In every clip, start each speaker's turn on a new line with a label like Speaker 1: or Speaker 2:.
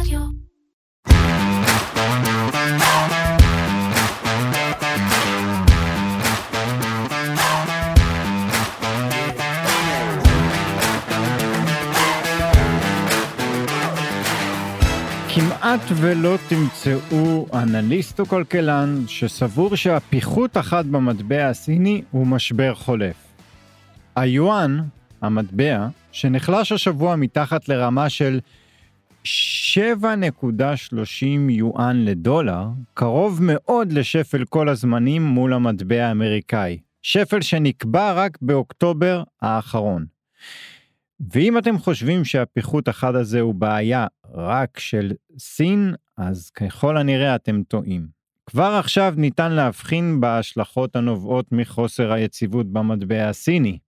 Speaker 1: רדיו.
Speaker 2: כמעט ולא תמצאו אנליסט או כלכלן שסבור שהפיחות אחת במטבע הסיני הוא משבר חולף. היואן, המטבע, שנחלש השבוע מתחת לרמה של 7.30 יואן לדולר, קרוב מאוד לשפל כל הזמנים מול המטבע האמריקאי. שפל שנקבע רק באוקטובר האחרון. ואם אתם חושבים שהפיחות החד הזה הוא בעיה רק של סין, אז ככל הנראה אתם טועים. כבר עכשיו ניתן להבחין בהשלכות הנובעות מחוסר היציבות במטבע הסיני.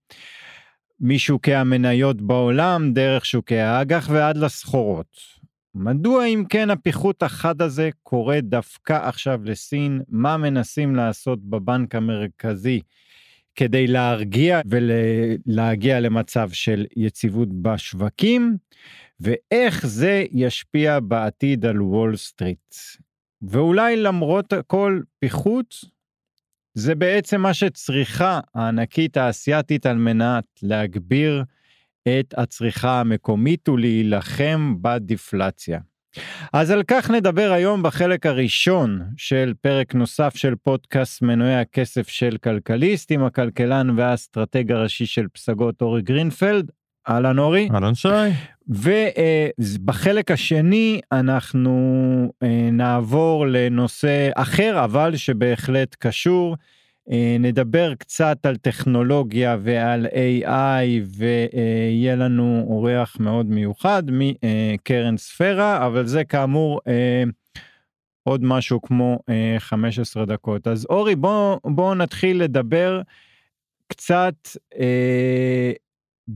Speaker 2: משוקי המניות בעולם, דרך שוקי האג"ח ועד לסחורות. מדוע אם כן הפיחות החד הזה קורה דווקא עכשיו לסין? מה מנסים לעשות בבנק המרכזי כדי להרגיע ולהגיע למצב של יציבות בשווקים? ואיך זה ישפיע בעתיד על וול סטריט. ואולי למרות הכל פיחות זה בעצם מה שצריכה הענקית האסייתית על מנת להגביר את הצריכה המקומית ולהילחם בדיפלציה. אז על כך נדבר היום בחלק הראשון של פרק נוסף של פודקאסט מנועי הכסף של כלכליסט עם הכלכלן והאסטרטג הראשי של פסגות אורי גרינפלד. אהלן אורי.
Speaker 3: אהלן שי.
Speaker 2: ובחלק השני אנחנו אה, נעבור לנושא אחר אבל שבהחלט קשור. אה, נדבר קצת על טכנולוגיה ועל AI ויהיה לנו אורח מאוד מיוחד מקרן ספירה אבל זה כאמור אה, עוד משהו כמו 15 דקות אז אורי בוא בוא נתחיל לדבר קצת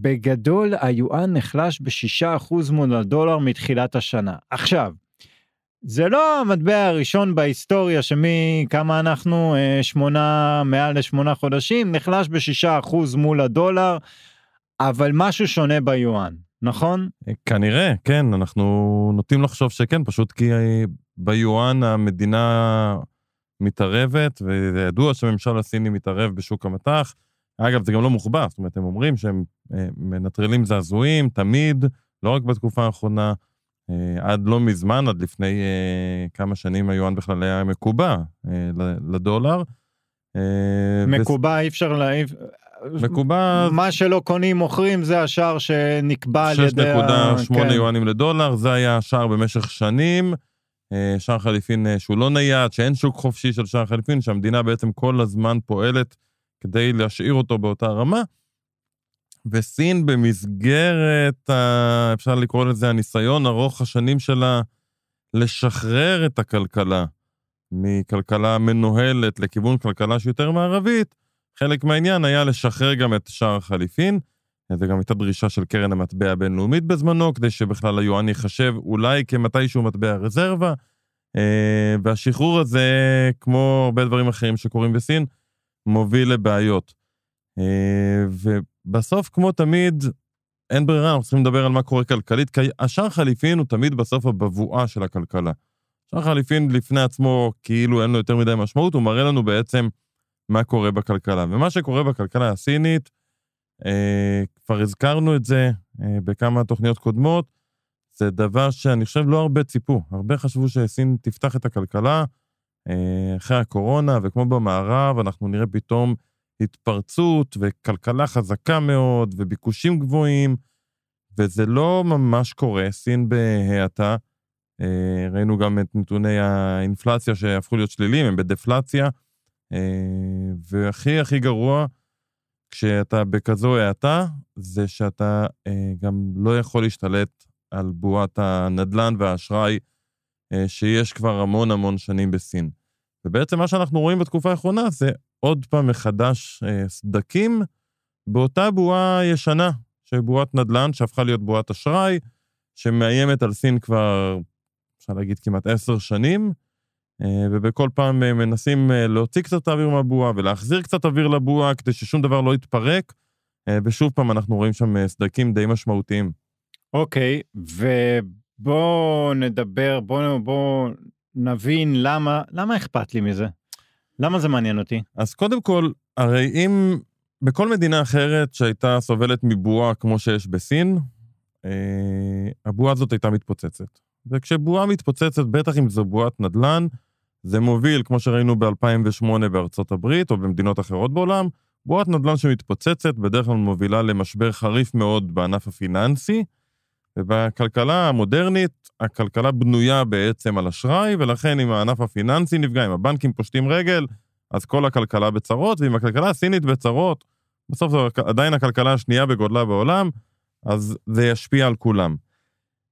Speaker 2: בגדול היואן נחלש בשישה אחוז מול הדולר מתחילת השנה. עכשיו, זה לא המטבע הראשון בהיסטוריה שמכמה אנחנו אה, שמונה מעל לשמונה חודשים נחלש בשישה אחוז מול הדולר אבל משהו שונה ביואן נכון
Speaker 3: כנראה כן אנחנו נוטים לחשוב שכן פשוט כי אה, ביואן המדינה מתערבת וידוע שהממשל הסיני מתערב בשוק המטח. אגב, זה גם לא מוחבא, זאת אומרת, הם אומרים שהם אה, מנטרלים זעזועים תמיד, לא רק בתקופה האחרונה, אה, עד לא מזמן, עד לפני אה, כמה שנים היואן בכלל היה מקובע לדולר.
Speaker 2: מקובע אי אפשר להעיף. מקובע... מה שלא קונים מוכרים זה השער שנקבע על ידי...
Speaker 3: 6.8 כן. יואנים לדולר, זה היה השער במשך שנים. שער חליפין שהוא לא נייד, שאין שוק חופשי של שער חליפין, שהמדינה בעצם כל הזמן פועלת כדי להשאיר אותו באותה רמה. וסין במסגרת, ה... אפשר לקרוא לזה הניסיון ארוך השנים שלה לשחרר את הכלכלה מכלכלה מנוהלת לכיוון כלכלה שיותר מערבית, חלק מהעניין היה לשחרר גם את שער החליפין. זו גם הייתה דרישה של קרן המטבע הבינלאומית בזמנו, כדי שבכלל היואן ייחשב אולי כמתישהו מטבע רזרבה. אה, והשחרור הזה, כמו הרבה דברים אחרים שקורים בסין, מוביל לבעיות. אה, ובסוף, כמו תמיד, אין ברירה, אנחנו צריכים לדבר על מה קורה כלכלית, כי השער חליפין הוא תמיד בסוף הבבואה של הכלכלה. שער חליפין לפני עצמו, כאילו אין לו יותר מדי משמעות, הוא מראה לנו בעצם מה קורה בכלכלה. ומה שקורה בכלכלה הסינית, אה, כבר הזכרנו את זה אה, בכמה תוכניות קודמות, זה דבר שאני חושב לא הרבה ציפו. הרבה חשבו שסין תפתח את הכלכלה, אחרי הקורונה, וכמו במערב, אנחנו נראה פתאום התפרצות וכלכלה חזקה מאוד וביקושים גבוהים, וזה לא ממש קורה, סין בהאטה. אה, ראינו גם את נתוני האינפלציה שהפכו להיות שליליים, הם בדפלציה. אה, והכי הכי גרוע, כשאתה בכזו האטה, זה שאתה גם לא יכול להשתלט על בועת הנדל"ן והאשראי אה, שיש כבר המון המון שנים בסין. ובעצם מה שאנחנו רואים בתקופה האחרונה זה עוד פעם מחדש אה, סדקים באותה בועה ישנה, שבועת נדל"ן שהפכה להיות בועת אשראי, שמאיימת על סין כבר, אפשר להגיד, כמעט עשר שנים, אה, ובכל פעם מנסים להוציא קצת אוויר מהבועה ולהחזיר קצת אוויר לבועה כדי ששום דבר לא יתפרק, ושוב פעם אנחנו רואים שם סדקים די משמעותיים.
Speaker 2: אוקיי, okay, בואו נדבר, בואו בוא נבין למה, למה אכפת לי מזה? למה זה מעניין אותי?
Speaker 3: אז קודם כל, הרי אם בכל מדינה אחרת שהייתה סובלת מבועה כמו שיש בסין, אה, הבועה הזאת הייתה מתפוצצת. וכשבועה מתפוצצת, בטח אם זו בועת נדל"ן, זה מוביל, כמו שראינו ב-2008 בארצות הברית או במדינות אחרות בעולם, בועת נדל"ן שמתפוצצת בדרך כלל מובילה למשבר חריף מאוד בענף הפיננסי, ובכלכלה המודרנית, הכלכלה בנויה בעצם על אשראי, ולכן אם הענף הפיננסי נפגע, אם הבנקים פושטים רגל, אז כל הכלכלה בצרות, ואם הכלכלה הסינית בצרות, בסוף זו עדיין הכלכלה השנייה בגודלה בעולם, אז זה ישפיע על כולם.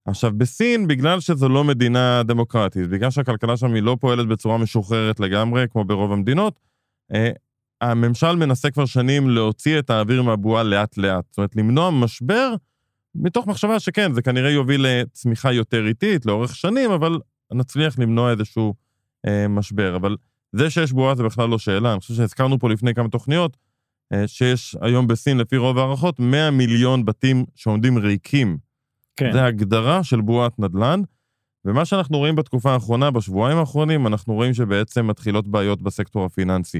Speaker 3: עכשיו, בסין, בגלל שזו לא מדינה דמוקרטית, בגלל שהכלכלה שם היא לא פועלת בצורה משוחררת לגמרי, כמו ברוב המדינות, אה, הממשל מנסה כבר שנים להוציא את האוויר מהבועה לאט-לאט. זאת אומרת, למנוע משבר, מתוך מחשבה שכן, זה כנראה יוביל לצמיחה יותר איטית לאורך שנים, אבל נצליח למנוע איזשהו אה, משבר. אבל זה שיש בועה זה בכלל לא שאלה. אני חושב שהזכרנו פה לפני כמה תוכניות, אה, שיש היום בסין, לפי רוב ההערכות, 100 מיליון בתים שעומדים ריקים. כן. זה הגדרה של בועת נדל"ן. ומה שאנחנו רואים בתקופה האחרונה, בשבועיים האחרונים, אנחנו רואים שבעצם מתחילות בעיות בסקטור הפיננסי.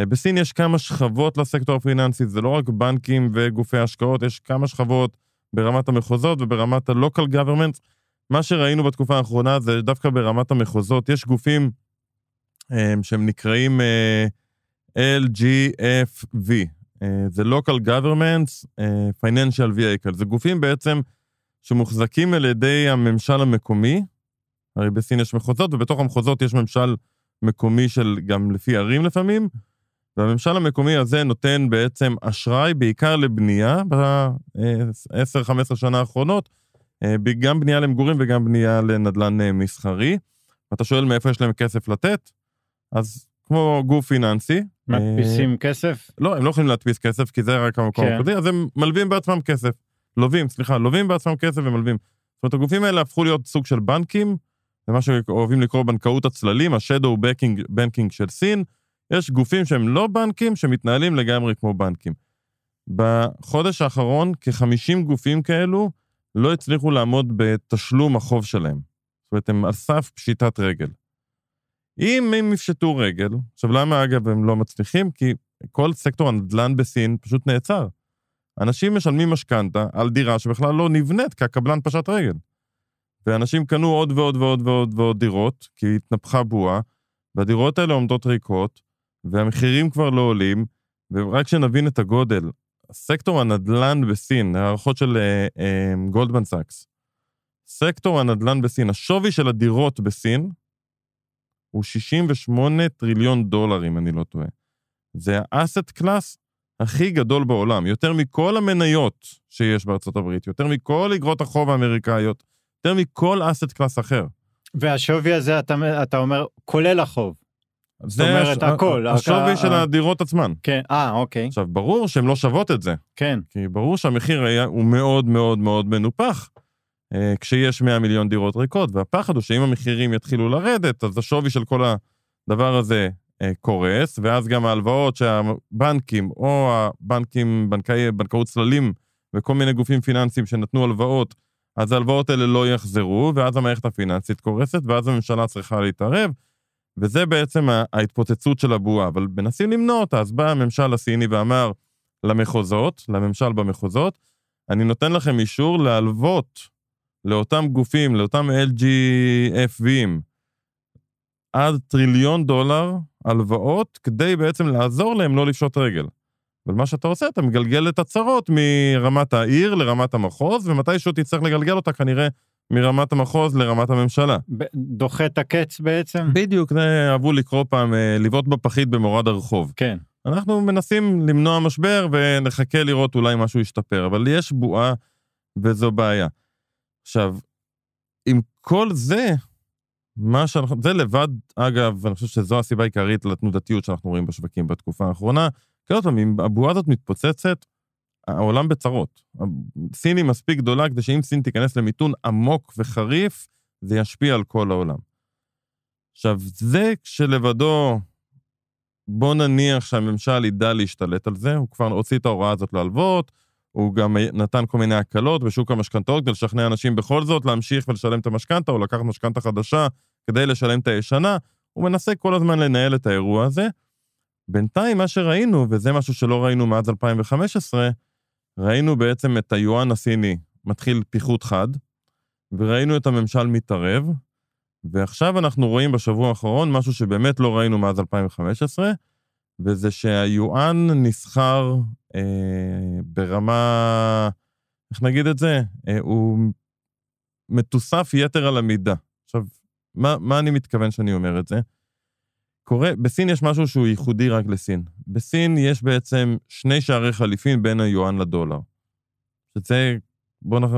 Speaker 3: אה, בסין יש כמה שכבות לסקטור הפיננסי, זה לא רק בנקים וגופי השקעות, יש כמה שכבות ברמת המחוזות וברמת ה-local government. מה שראינו בתקופה האחרונה זה דווקא ברמת המחוזות, יש גופים um, שהם נקראים uh, LGFV, uh, זה local governments uh, financial vehicle, זה גופים בעצם שמוחזקים על ידי הממשל המקומי, הרי בסין יש מחוזות, ובתוך המחוזות יש ממשל מקומי של גם לפי ערים לפעמים, והממשל המקומי הזה נותן בעצם אשראי, בעיקר לבנייה ב-10-15 שנה האחרונות, אה, גם בנייה למגורים וגם בנייה לנדל"ן אה, מסחרי. אתה שואל מאיפה יש להם כסף לתת? אז כמו גוף פיננסי.
Speaker 2: מדפיסים אה, כסף?
Speaker 3: לא, הם לא יכולים להדפיס כסף, כי זה רק המקום כן. הקודם, אז הם מלווים בעצמם כסף. לווים, סליחה, לווים בעצמם כסף ומלווים. זאת אומרת, הגופים האלה הפכו להיות סוג של בנקים, זה מה שאוהבים לקרוא בנקאות הצללים, ה-shadow banking של סין. יש גופים שהם לא בנקים, שמתנהלים לגמרי כמו בנקים. בחודש האחרון, כ-50 גופים כאלו לא הצליחו לעמוד בתשלום החוב שלהם. זאת אומרת, הם על סף פשיטת רגל. אם הם יפשטו רגל, עכשיו למה אגב הם לא מצליחים? כי כל סקטור הנדל"ן בסין פשוט נעצר. אנשים משלמים משכנתה על דירה שבכלל לא נבנית כי הקבלן פשט רגל. ואנשים קנו עוד ועוד ועוד ועוד ועוד דירות, כי התנפחה בועה, והדירות האלה עומדות ריקות, והמחירים כבר לא עולים, ורק שנבין את הגודל, סקטור הנדל"ן בסין, הערכות של גולדמן uh, סאקס, סקטור הנדל"ן בסין, השווי של הדירות בסין הוא 68 טריליון דולר, אם אני לא טועה. זה ה asset class הכי גדול בעולם, יותר מכל המניות שיש בארצות הברית, יותר מכל אגרות החוב האמריקאיות, יותר מכל asset class אחר.
Speaker 2: והשווי הזה, אתה, אתה אומר, כולל החוב. זאת אומרת. הכל.
Speaker 3: השווי. של הדירות עצמן.
Speaker 2: כן, אה, אוקיי.
Speaker 3: עכשיו, ברור שהן לא שוות את זה.
Speaker 2: כן.
Speaker 3: כי ברור שהמחיר היה, הוא מאוד מאוד מאוד מנופח, אה, כשיש 100 מיליון דירות ריקות, והפחד הוא שאם המחירים יתחילו לרדת, אז השווי של כל הדבר הזה אה, קורס, ואז גם ההלוואות שהבנקים, או הבנקים, בנקאי, בנקאות צללים, וכל מיני גופים פיננסיים שנתנו הלוואות, אז ההלוואות האלה לא יחזרו, ואז המערכת הפיננסית קורסת, ואז הממשלה צריכה להתערב. וזה בעצם ההתפוצצות של הבועה, אבל מנסים למנוע אותה. אז בא הממשל הסיני ואמר למחוזות, לממשל במחוזות, אני נותן לכם אישור להלוות לאותם גופים, לאותם LGFVים, עד טריליון דולר הלוואות, כדי בעצם לעזור להם לא לפשוט רגל. אבל מה שאתה עושה, אתה מגלגל את הצרות מרמת העיר לרמת המחוז, ומתישהו תצטרך לגלגל אותה כנראה מרמת המחוז לרמת הממשלה.
Speaker 2: דוחה את הקץ בעצם?
Speaker 3: בדיוק, זה אהבו לקרוא פעם, אה, לבעוט בפחית במורד הרחוב.
Speaker 2: כן.
Speaker 3: אנחנו מנסים למנוע משבר ונחכה לראות אולי משהו ישתפר, אבל יש בועה וזו בעיה. עכשיו, עם כל זה, מה שאנחנו, זה לבד, אגב, אני חושב שזו הסיבה העיקרית לתנודתיות שאנחנו רואים בשווקים בתקופה האחרונה. כי עוד פעם, אם הבועה הזאת מתפוצצת, העולם בצרות. סין היא מספיק גדולה כדי שאם סין תיכנס למיתון עמוק וחריף, זה ישפיע על כל העולם. עכשיו, זה כשלבדו, בוא נניח שהממשל ידע להשתלט על זה, הוא כבר הוציא את ההוראה הזאת להלוואות, הוא גם נתן כל מיני הקלות בשוק המשכנתאות כדי לשכנע אנשים בכל זאת להמשיך ולשלם את המשכנתה או לקחת משכנתה חדשה כדי לשלם את הישנה. הוא מנסה כל הזמן לנהל את האירוע הזה. בינתיים מה שראינו, וזה משהו שלא ראינו מאז 2015, ראינו בעצם את היואן הסיני מתחיל פיחות חד, וראינו את הממשל מתערב, ועכשיו אנחנו רואים בשבוע האחרון משהו שבאמת לא ראינו מאז 2015, וזה שהיואן נסחר אה, ברמה, איך נגיד את זה? אה, הוא מתוסף יתר על המידה. עכשיו, מה, מה אני מתכוון שאני אומר את זה? קורה, בסין יש משהו שהוא ייחודי רק לסין. בסין יש בעצם שני שערי חליפין בין היואן לדולר. שזה, בואו נח,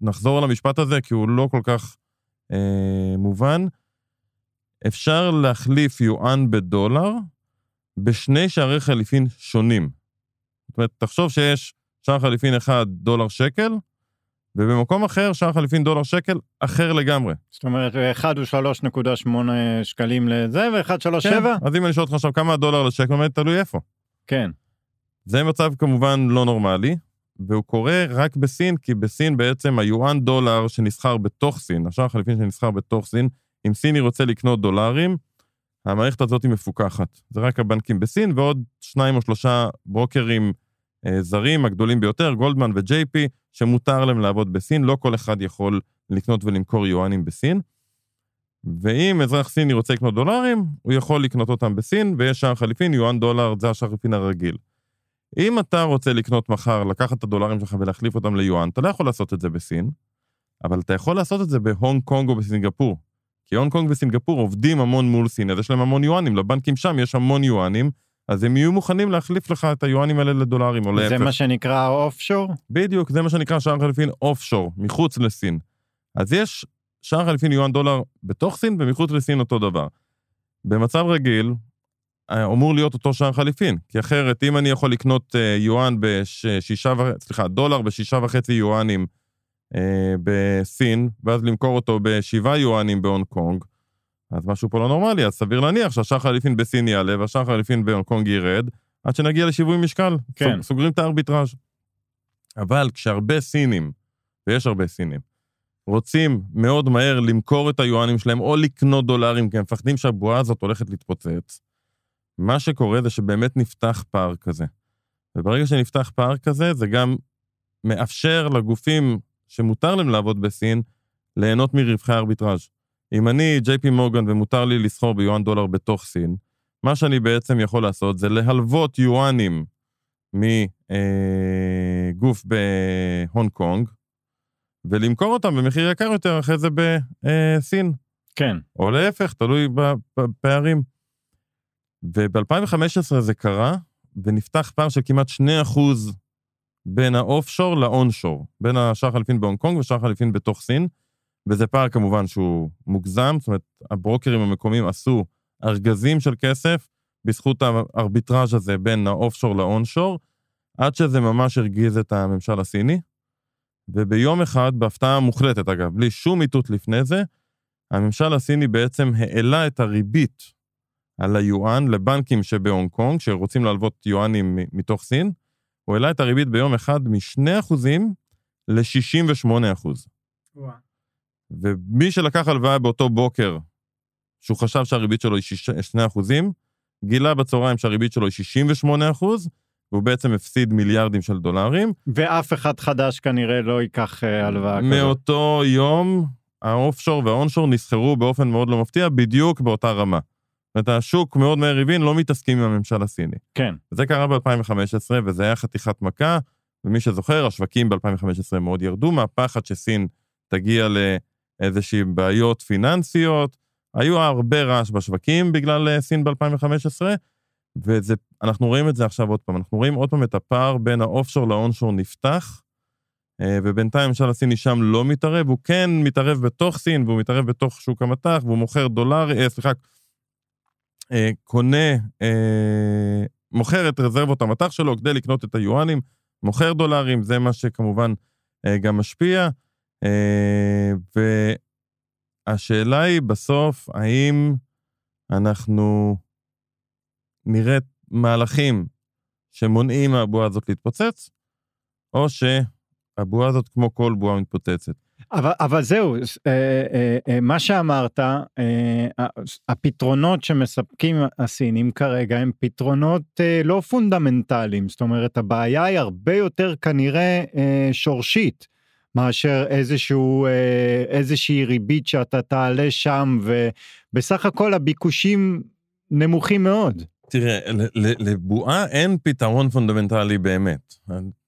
Speaker 3: נחזור על המשפט הזה, כי הוא לא כל כך אה, מובן. אפשר להחליף יואן בדולר בשני שערי חליפין שונים. זאת אומרת, תחשוב שיש שער חליפין אחד דולר שקל, ובמקום אחר שער חליפין דולר שקל אחר לגמרי.
Speaker 2: זאת אומרת, אחד הוא 3.8 שקלים לזה, ואחד 3.7? כן,
Speaker 3: אז אם אני שואל אותך עכשיו כמה דולר לשקל, באמת תלוי איפה.
Speaker 2: כן.
Speaker 3: זה מצב כמובן לא נורמלי, והוא קורה רק בסין, כי בסין בעצם היואן דולר שנסחר בתוך סין, השער החליפין שנסחר בתוך סין, אם סיני רוצה לקנות דולרים, המערכת הזאת היא מפוקחת. זה רק הבנקים בסין ועוד שניים או שלושה ברוקרים אה, זרים, הגדולים ביותר, גולדמן ו-JP, שמותר להם לעבוד בסין, לא כל אחד יכול לקנות ולמכור יואנים בסין. ואם אזרח סיני רוצה לקנות דולרים, הוא יכול לקנות אותם בסין, ויש שער חליפין, יואן דולר, זה השער חליפין הרגיל. אם אתה רוצה לקנות מחר, לקחת את הדולרים שלך ולהחליף אותם ליואן, אתה לא יכול לעשות את זה בסין, אבל אתה יכול לעשות את זה בהונג קונג או בסינגפור. כי הונג קונג וסינגפור עובדים המון מול סין, אז יש להם המון יואנים, לבנקים שם יש המון יואנים, אז הם יהיו מוכנים להחליף לך את היואנים האלה לדולרים או להפך.
Speaker 2: זה מה שנקרא offshore?
Speaker 3: בדיוק, זה מה שנקרא שער חליפין offshore, מחוץ לסין. אז יש שער חליפין יואן דולר בתוך סין ומחוץ לסין אותו דבר. במצב רגיל, אה, אמור להיות אותו שער חליפין, כי אחרת אם אני יכול לקנות אה, יואן בשישה, סליחה, דולר בשישה וחצי יואנים אה, בסין, ואז למכור אותו בשבעה יואנים בהונג קונג, אז משהו פה לא נורמלי, אז סביר להניח שהשער חליפין בסין יעלה והשער חליפין בהונג קונג ירד, עד שנגיע לשיווי משקל. כן. סוגרים את הארביטראז'. אבל כשהרבה סינים, ויש הרבה סינים, רוצים מאוד מהר למכור את היואנים שלהם או לקנות דולרים, כי הם מפחדים שהבועה הזאת הולכת להתפוצץ, מה שקורה זה שבאמת נפתח פער כזה. וברגע שנפתח פער כזה, זה גם מאפשר לגופים שמותר להם לעבוד בסין, ליהנות מרווחי הארביטראז'. אם אני ג'יי פי מורגן ומותר לי לסחור ביואן דולר בתוך סין, מה שאני בעצם יכול לעשות זה להלוות יואנים מגוף בהונג קונג, ולמכור אותם במחיר יקר יותר אחרי זה בסין.
Speaker 2: כן.
Speaker 3: או להפך, תלוי בפערים. וב-2015 זה קרה, ונפתח פער של כמעט 2% בין ה offshore ל onshore, בין השער חליפין בהונג קונג ושער חליפין בתוך סין. וזה פער כמובן שהוא מוגזם, זאת אומרת, הברוקרים המקומיים עשו ארגזים של כסף בזכות הארביטראז' הזה בין ה offshore ל onshore, עד שזה ממש הרגיז את הממשל הסיני. וביום אחד, בהפתעה מוחלטת אגב, בלי שום איתות לפני זה, הממשל הסיני בעצם העלה את הריבית על היואן לבנקים שבהונג קונג, שרוצים להלוות יואנים מתוך סין, הוא העלה את הריבית ביום אחד מ-2% ל-68%. וואו. ומי שלקח הלוואה באותו בוקר, שהוא חשב שהריבית שלו היא 2 אחוזים, גילה בצהריים שהריבית שלו היא 68 אחוז, והוא בעצם הפסיד מיליארדים של דולרים.
Speaker 2: ואף אחד חדש כנראה לא ייקח אה, הלוואה כזאת.
Speaker 3: מאותו יום, האופשור והאונשור נסחרו באופן מאוד לא מפתיע, בדיוק באותה רמה. זאת אומרת, השוק מאוד מהר הבין, לא מתעסקים עם הממשל הסיני.
Speaker 2: כן.
Speaker 3: זה קרה ב-2015, וזה היה חתיכת מכה, ומי שזוכר, השווקים ב-2015 מאוד ירדו מהפחד שסין תגיע ל... איזושהי בעיות פיננסיות. היו הרבה רעש בשווקים בגלל אה, סין ב-2015, ואנחנו רואים את זה עכשיו עוד פעם. אנחנו רואים עוד פעם את הפער בין האופשור לאונשור נפתח, אה, ובינתיים הממשל הסיני שם לא מתערב, הוא כן מתערב בתוך סין, והוא מתערב בתוך שוק המטח, והוא מוכר דולר, אה, סליחה, קונה, מוכר את רזרבות המטח שלו כדי לקנות את היואנים, מוכר דולרים, זה מה שכמובן גם משפיע. אה, והשאלה היא בסוף, האם אנחנו נראה מהלכים שמונעים מהבועה הזאת להתפוצץ, או שהבועה הזאת, כמו כל בועה, מתפוצצת.
Speaker 2: אבל, אבל זהו, אה, אה, מה שאמרת, הפתרונות שמספקים הסינים כרגע הם פתרונות לא פונדמנטליים, זאת אומרת הבעיה היא הרבה יותר כנראה שורשית. מאשר איזשהו, איזושהי ריבית שאתה תעלה שם, ובסך הכל הביקושים נמוכים מאוד.
Speaker 3: תראה, לבועה אין פתרון פונדמנטלי באמת.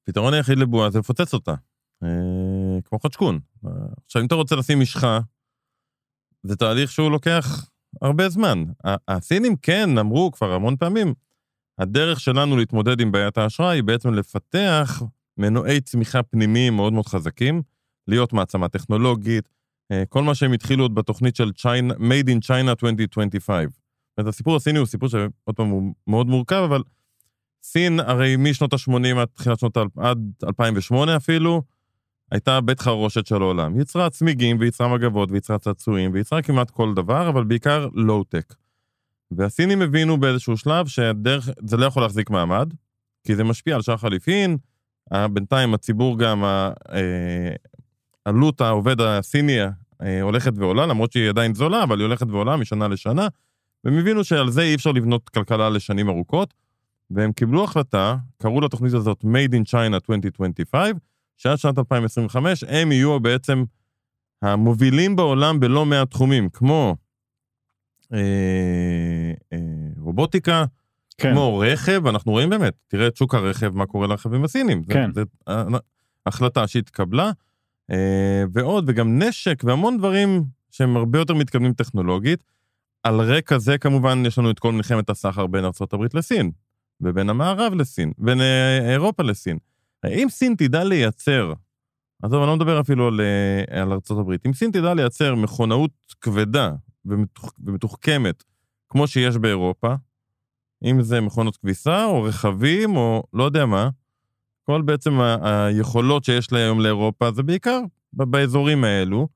Speaker 3: הפתרון היחיד לבועה זה לפוצץ אותה. אה, כמו חצ'קון. עכשיו, אם אתה רוצה לשים משחה, זה תהליך שהוא לוקח הרבה זמן. הסינים כן אמרו כבר המון פעמים, הדרך שלנו להתמודד עם בעיית האשראי היא בעצם לפתח מנועי צמיחה פנימיים מאוד מאוד חזקים, להיות מעצמה טכנולוגית, אה, כל מה שהם התחילו עוד בתוכנית של China, Made in China 2025. זאת אומרת, הסיפור הסיני הוא סיפור שעוד פעם הוא מאוד מורכב, אבל סין הרי משנות ה-80 עד תחילת שנות, עד 2008 אפילו, הייתה בית חרושת של העולם. יצרה צמיגים ויצרה מגבות ויצרה צעצועים ויצרה כמעט כל דבר, אבל בעיקר לואו-טק. והסינים הבינו באיזשהו שלב שהדרך, זה לא יכול להחזיק מעמד, כי זה משפיע על שער חליפין, בינתיים הציבור גם, אה, עלות העובד הסיני אה, הולכת ועולה, למרות שהיא עדיין זולה, אבל היא הולכת ועולה משנה לשנה, והם הבינו שעל זה אי אפשר לבנות כלכלה לשנים ארוכות, והם קיבלו החלטה, קראו לתוכנית הזאת Made in China 2025, שעד שנת 2025 הם יהיו בעצם המובילים בעולם בלא מעט תחומים, כמו אה, אה, רובוטיקה, כן. כמו רכב, אנחנו רואים באמת, תראה את שוק הרכב, מה קורה לרכבים הסינים.
Speaker 2: כן.
Speaker 3: זו החלטה שהתקבלה, אה, ועוד, וגם נשק והמון דברים שהם הרבה יותר מתקדמים טכנולוגית. על רקע זה כמובן יש לנו את כל מלחמת הסחר בין ארה"ב לסין, ובין המערב לסין, בין אה, אירופה לסין. אם סין תדע לייצר, עזוב, אני לא מדבר אפילו על, אה, על ארה"ב, אם סין תדע לייצר מכונאות כבדה ומתוח, ומתוחכמת, כמו שיש באירופה, אם זה מכונות כביסה או רכבים או לא יודע מה, כל בעצם ה- היכולות שיש לה היום לאירופה זה בעיקר באזורים האלו.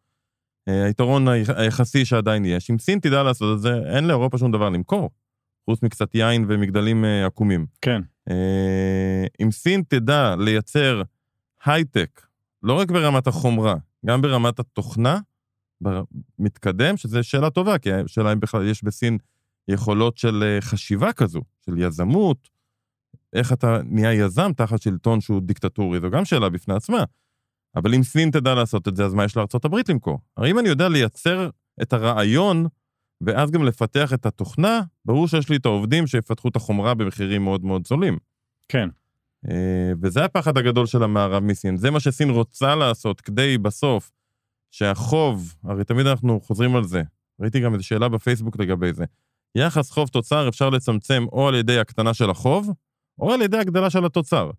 Speaker 3: אה, היתרון היחסי שעדיין יש, אם סין תדע לעשות את זה, אין לאירופה שום דבר למכור, חוץ מקצת יין ומגדלים אה, עקומים.
Speaker 2: כן.
Speaker 3: אה, אם סין תדע לייצר הייטק, לא רק ברמת החומרה, גם ברמת התוכנה, מתקדם, שזו שאלה טובה, כי השאלה אם בכלל יש בסין יכולות של אה, חשיבה כזו, של יזמות, איך אתה נהיה יזם תחת שלטון שהוא דיקטטורי, זו גם שאלה בפני עצמה. אבל אם סין תדע לעשות את זה, אז מה יש לארה"ב למכור? הרי אם אני יודע לייצר את הרעיון, ואז גם לפתח את התוכנה, ברור שיש לי את העובדים שיפתחו את החומרה במחירים מאוד מאוד זולים.
Speaker 2: כן.
Speaker 3: אה, וזה הפחד הגדול של המערב מסין. זה מה שסין רוצה לעשות כדי בסוף שהחוב, הרי תמיד אנחנו חוזרים על זה, ראיתי גם איזו שאלה בפייסבוק לגבי זה, יחס חוב תוצר אפשר לצמצם או על ידי הקטנה של החוב, או על ידי הגדלה של התוצר.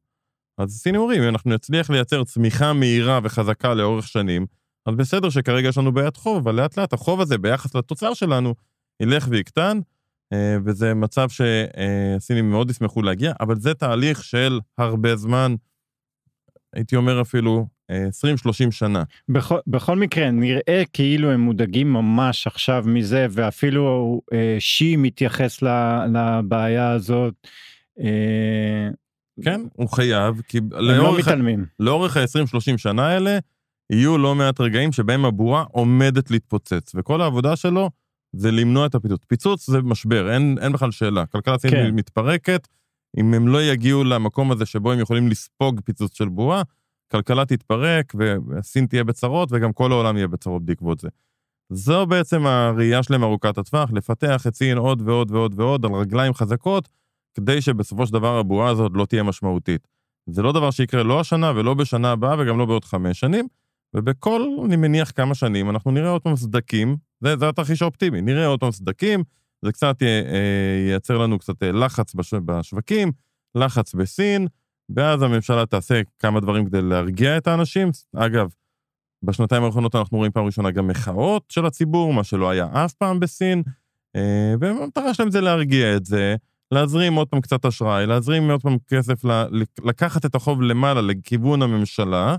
Speaker 3: אז סינים אומרים, אם אנחנו נצליח לייצר צמיחה מהירה וחזקה לאורך שנים, אז בסדר שכרגע יש לנו בעיית חוב, אבל לאט לאט החוב הזה ביחס לתוצר שלנו ילך ויקטן, אה, וזה מצב שהסינים מאוד ישמחו להגיע, אבל זה תהליך של הרבה זמן, הייתי אומר אפילו 20-30 שנה.
Speaker 2: בכל, בכל מקרה, נראה כאילו הם מודאגים ממש עכשיו מזה, ואפילו אה, שי מתייחס לבעיה הזאת. אה,
Speaker 3: כן, הוא חייב, כי
Speaker 2: הם לא לאורך, לא מתעלמים.
Speaker 3: לאורך ה-20-30 שנה האלה, יהיו לא מעט רגעים שבהם הבועה עומדת להתפוצץ, וכל העבודה שלו זה למנוע את הפיצוץ. פיצוץ זה משבר, אין, אין בכלל שאלה. כלכלה סינית כן. מתפרקת, אם הם לא יגיעו למקום הזה שבו הם יכולים לספוג פיצוץ של בועה, כלכלה תתפרק, וסין תהיה בצרות, וגם כל העולם יהיה בצרות בעקבות זה. זו בעצם הראייה שלהם ארוכת הטווח, לפתח את סין עוד ועוד ועוד ועוד על רגליים חזקות, כדי שבסופו של דבר הבועה הזאת לא תהיה משמעותית. זה לא דבר שיקרה לא השנה ולא בשנה הבאה וגם לא בעוד חמש שנים, ובכל, אני מניח, כמה שנים אנחנו נראה עוד פעם סדקים, זה, זה התרחיש האופטימי, נראה עוד פעם סדקים, זה קצת אה, ייצר לנו קצת אה, לחץ בש, בשווקים, לחץ בסין, ואז הממשלה תעשה כמה דברים כדי להרגיע את האנשים. אגב, בשנתיים האחרונות אנחנו רואים פעם ראשונה גם מחאות של הציבור, מה שלא היה אף פעם בסין, אה, והמטרה שלהם זה להרגיע את זה, להזרים עוד פעם קצת אשראי, להזרים עוד פעם כסף, לקחת את החוב למעלה לכיוון הממשלה,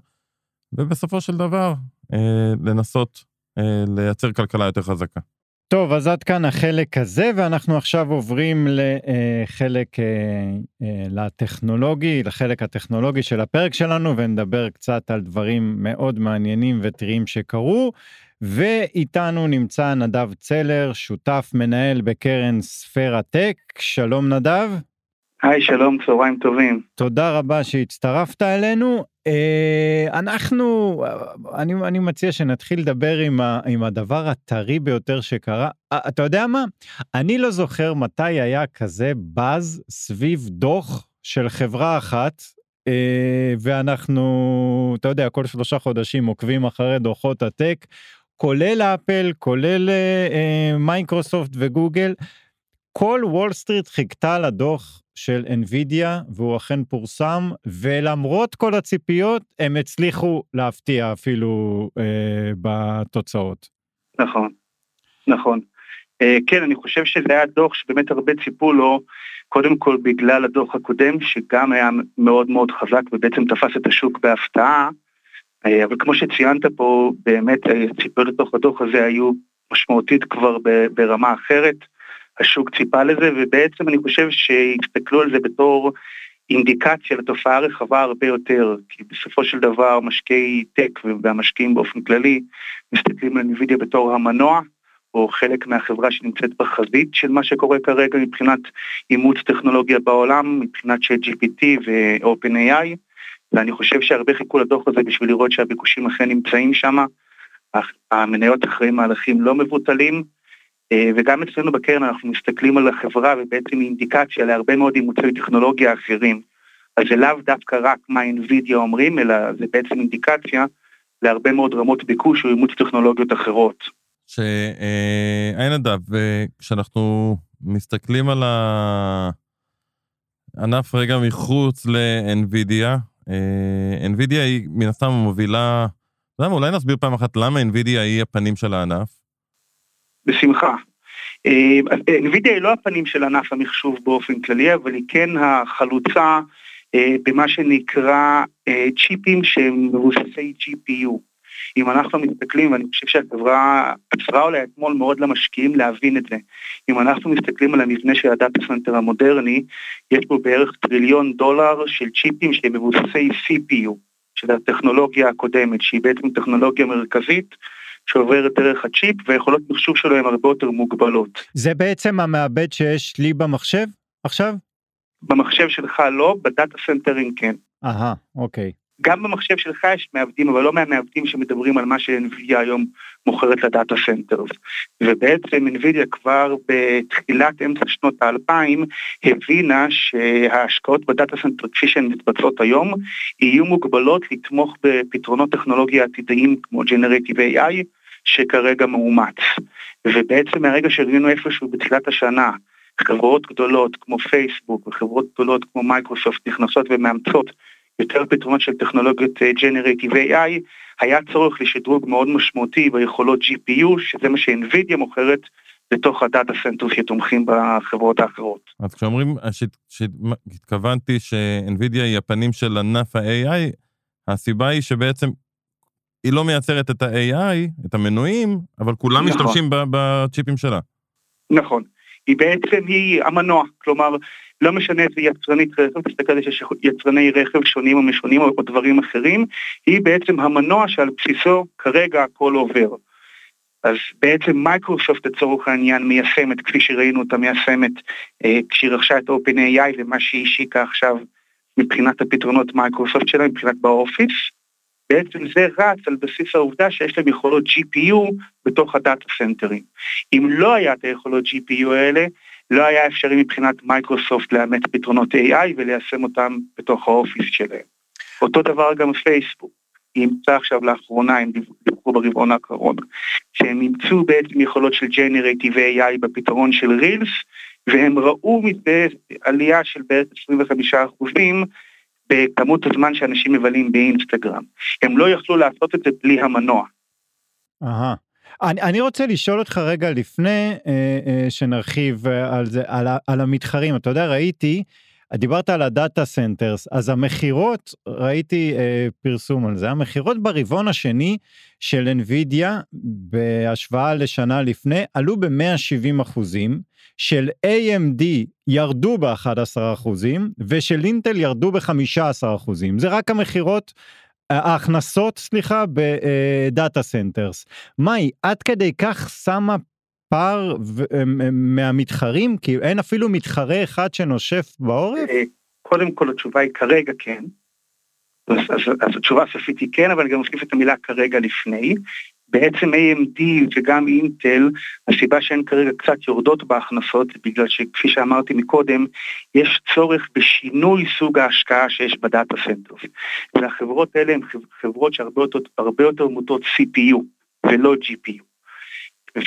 Speaker 3: ובסופו של דבר אה, לנסות אה, לייצר כלכלה יותר חזקה.
Speaker 2: טוב, אז עד כאן החלק הזה, ואנחנו עכשיו עוברים לחלק, אה, אה, לטכנולוגי, לחלק הטכנולוגי של הפרק שלנו, ונדבר קצת על דברים מאוד מעניינים וטריים שקרו. ואיתנו נמצא נדב צלר, שותף מנהל בקרן ספירה טק. שלום נדב.
Speaker 1: היי, שלום, צהריים טובים.
Speaker 2: תודה רבה שהצטרפת אלינו. אה, אנחנו, אני, אני מציע שנתחיל לדבר עם, ה, עם הדבר הטרי ביותר שקרה. אה, אתה יודע מה? אני לא זוכר מתי היה כזה באז סביב דוח של חברה אחת, אה, ואנחנו, אתה יודע, כל שלושה חודשים עוקבים אחרי דוחות הטק, כולל אפל, כולל מייקרוסופט וגוגל. כל וול סטריט חיכתה לדוח של NVIDIA, והוא אכן פורסם, ולמרות כל הציפיות, הם הצליחו להפתיע אפילו אה, בתוצאות.
Speaker 1: נכון, נכון. אה, כן, אני חושב שזה היה דוח שבאמת הרבה ציפו לו, קודם כל בגלל הדוח הקודם, שגם היה מאוד מאוד חזק ובעצם תפס את השוק בהפתעה, אה, אבל כמו שציינת פה, באמת הציפיות לתוך הדוח הזה היו משמעותית כבר ברמה אחרת. השוק ציפה לזה, ובעצם אני חושב שהסתכלו על זה בתור אינדיקציה לתופעה רחבה הרבה יותר, כי בסופו של דבר משקיעי טק והמשקיעים באופן כללי מסתכלים על NVIDIA בתור המנוע, או חלק מהחברה שנמצאת בחזית של מה שקורה כרגע מבחינת אימוץ טכנולוגיה בעולם, מבחינת של GPT ו-OpenAI, ואני חושב שהרבה חיכו לדוח הזה בשביל לראות שהביקושים אכן נמצאים שם, המניות אחרי מהלכים לא מבוטלים, וגם אצלנו בקרן אנחנו מסתכלים על החברה ובעצם אינדיקציה להרבה מאוד אימוצי טכנולוגיה אחרים. אז זה לאו דווקא רק מה NVIDIA אומרים, אלא זה בעצם אינדיקציה להרבה מאוד רמות ביקוש או אימוץ טכנולוגיות אחרות.
Speaker 3: שאין נדב, כשאנחנו מסתכלים על הענף רגע מחוץ ל-NVIDIA, אה, היא מן הסתם מובילה, אולי נסביר פעם אחת למה NVIDIA היא הפנים של הענף?
Speaker 1: בשמחה. אה, NVIDIA היא לא הפנים של ענף המחשוב באופן כללי, אבל היא כן החלוצה אה, במה שנקרא אה, צ'יפים שהם מבוססי GPU. אם אנחנו מסתכלים, ואני חושב שהחברה עזרה אולי אתמול מאוד למשקיעים להבין את זה, אם אנחנו מסתכלים על המבנה של ה data center המודרני, יש בו בערך טריליון דולר של צ'יפים שהם מבוססי CPU, של הטכנולוגיה הקודמת, שהיא בעצם טכנולוגיה מרכזית שעוברת דרך הצ'יפ והיכולות מחשוב שלו הן הרבה יותר מוגבלות.
Speaker 2: זה בעצם המעבד שיש לי במחשב עכשיו?
Speaker 1: במחשב שלך לא, ב data center ים כן.
Speaker 2: אהה, אוקיי.
Speaker 1: גם במחשב שלך יש מעבדים, אבל לא מהמעבדים שמדברים על מה ש NVIDIA היום מוכרת ל data centers. ובעצם NVIDIA כבר בתחילת אמצע שנות האלפיים הבינה שההשקעות ב data center כפי שהן מתבצעות היום, יהיו מוגבלות לתמוך בפתרונות טכנולוגיה עתידיים כמו Generative AI, שכרגע מאומץ. ובעצם מהרגע שראינו איפשהו בתחילת השנה, חברות גדולות כמו פייסבוק וחברות גדולות כמו מייקרוסופט נכנסות ומאמצות יותר פתרונות של טכנולוגיות אה, Generative AI, היה צורך לשדרוג מאוד משמעותי ביכולות GPU, שזה מה ש NVIDIA מוכרת לתוך ה data center שתומכים בחברות האחרות.
Speaker 3: אז כשאומרים, שהתכוונתי ש NVIDIA היא הפנים של ענף ה-AI, הסיבה היא שבעצם היא לא מייצרת את ה-AI, את המנועים, אבל כולם נכון. משתמשים בצ'יפים שלה.
Speaker 1: נכון. היא בעצם, היא המנוע, כלומר, לא משנה איזה יצרנית רכב, תסתכל על זה שיש יצרני רכב שונים או משונים או, דברים אחרים, היא בעצם המנוע שעל בסיסו כרגע הכל עובר. אז בעצם מייקרוסופט לצורך העניין מיישמת, כפי שראינו אותה מיישמת אה, כשהיא רכשה את OpenAI ומה שהיא השיקה עכשיו מבחינת הפתרונות מייקרוסופט שלה, מבחינת באופיס, בעצם זה רץ על בסיס העובדה שיש להם יכולות GPU בתוך ה data center ים. אם לא היה את היכולות GPU האלה, לא היה אפשרי מבחינת מייקרוסופט לאמץ פתרונות AI וליישם אותם בתוך האופיס שלהם. אותו דבר גם פייסבוק. היא אימצה עכשיו לאחרונה, הם דיווחו ברבעון האחרון, שהם אימצו בעצם יכולות של Generative AI בפתרון של Reels, והם ראו מזה עלייה של בערך 25 אחוזים בכמות הזמן שאנשים מבלים באינסטגרם. הם לא יכלו לעשות את זה בלי המנוע.
Speaker 2: אהה. אני, אני רוצה לשאול אותך רגע לפני אה, אה, שנרחיב על זה, על, על המתחרים. אתה יודע, ראיתי, דיברת על ה data centers, אז המכירות, ראיתי אה, פרסום על זה, המכירות ברבעון השני של NVIDIA בהשוואה לשנה לפני עלו ב-170 אחוזים, של AMD ירדו ב-11 אחוזים, ושל אינטל ירדו ב-15 אחוזים. זה רק המכירות ההכנסות, סליחה, ב data centers. מאי, עד כדי כך שמה פער מהמתחרים? כי אין אפילו מתחרה אחד שנושף בעורף? אה,
Speaker 1: קודם כל התשובה היא כרגע כן. אז, אז, אז התשובה הסופית היא כן, אבל אני גם מוסיף את המילה כרגע לפני. בעצם AMD וגם אינטל, הסיבה שהן כרגע קצת יורדות בהכנסות, בגלל שכפי שאמרתי מקודם, יש צורך בשינוי סוג ההשקעה שיש ב data centers. והחברות האלה הן חברות שהרבה יותר, יותר מוטות CPU ולא GPU.